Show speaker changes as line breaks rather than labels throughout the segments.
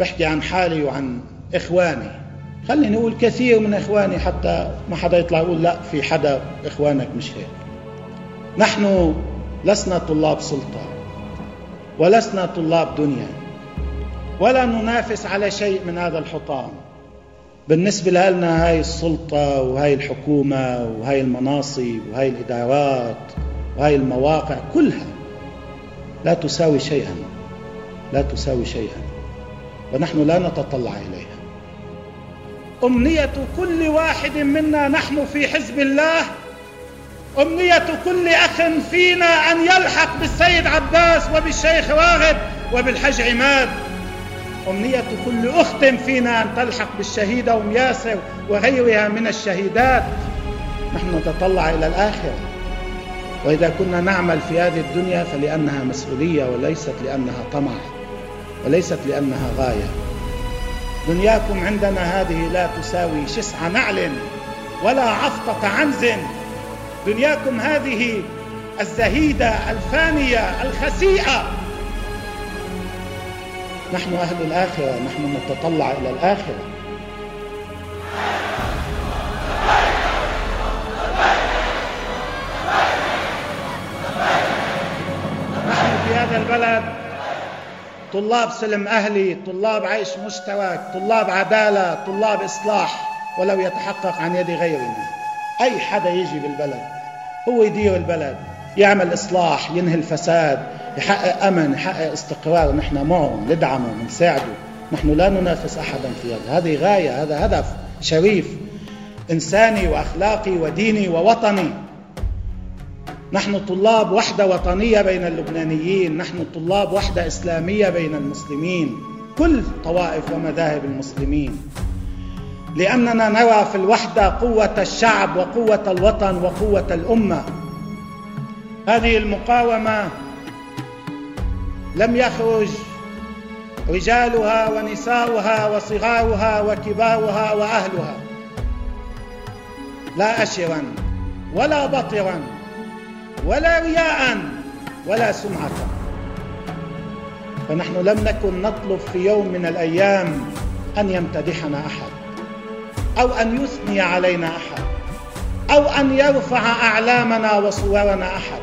بحكي عن حالي وعن إخواني. خليني أقول كثير من إخواني حتى ما حدا يطلع يقول لا في حدا إخوانك مش هيك. نحن لسنا طلاب سلطة ولسنا طلاب دنيا. ولا ننافس على شيء من هذا الحطام. بالنسبة لنا هاي السلطة وهاي الحكومة وهاي المناصب وهاي الإدارات وهاي المواقع كلها لا تساوي شيئا. لا تساوي شيئا. ونحن لا نتطلع إليها. أمنية كل واحد منا نحن في حزب الله. أمنية كل أخ فينا أن يلحق بالسيد عباس وبالشيخ راغب وبالحج عماد. أمنية كل أخت فينا أن تلحق بالشهيدة أم ياسر وغيرها من الشهيدات. نحن نتطلع إلى الآخرة. وإذا كنا نعمل في هذه الدنيا فلأنها مسؤولية وليست لأنها طمع. وليست لأنها غاية. دنياكم عندنا هذه لا تساوي شسع نعل ولا عفطة عنز. دنياكم هذه الزهيدة الفانية الخسيئة. نحن أهل الآخرة نحن نتطلع إلى الآخرة. نحن في هذا البلد طلاب سلم أهلي طلاب عيش مشترك طلاب عدالة طلاب إصلاح ولو يتحقق عن يد غيرنا. أي حدا يجي بالبلد هو يدير البلد يعمل إصلاح ينهي الفساد يحقق أمن يحقق استقرار نحن معه ندعمه نساعده. نحن لا ننافس أحدا في هذا. هذه غاية هذا هدف شريف إنساني وأخلاقي وديني ووطني. نحن طلاب وحدة وطنية بين اللبنانيين نحن طلاب وحدة إسلامية بين المسلمين كل طوائف ومذاهب المسلمين. لأننا نرى في الوحدة قوة الشعب وقوة الوطن وقوة الأمة. هذه المقاومة لم يخرج رجالها ونساؤها وصغارها وكبارها وأهلها. لا أشرا ولا بطرا. ولا رياء ولا سمعة. فنحن لم نكن نطلب في يوم من الأيام أن يمتدحنا أحد أو أن يثني علينا أحد أو أن يرفع أعلامنا وصورنا أحد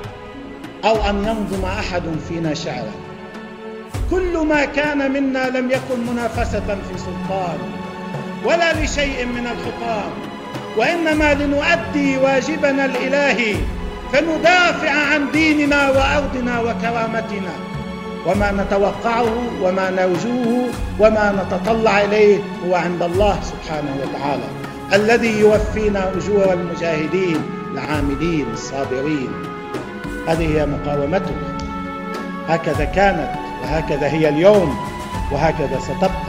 أو أن ينظم أحد فينا شعرا. كل ما كان منا لم يكن منافسة في سلطان ولا لشيء من الحطام وإنما لنؤدي واجبنا الإلهي فندافع عن ديننا وأرضنا وكرامتنا. وما نتوقعه وما نرجوه وما نتطلع إليه هو عند الله سبحانه وتعالى. الذي يوفينا أجور المجاهدين العاملين الصابرين. هذه هي مقاومتنا. هكذا كانت وهكذا هي اليوم وهكذا ستبقى.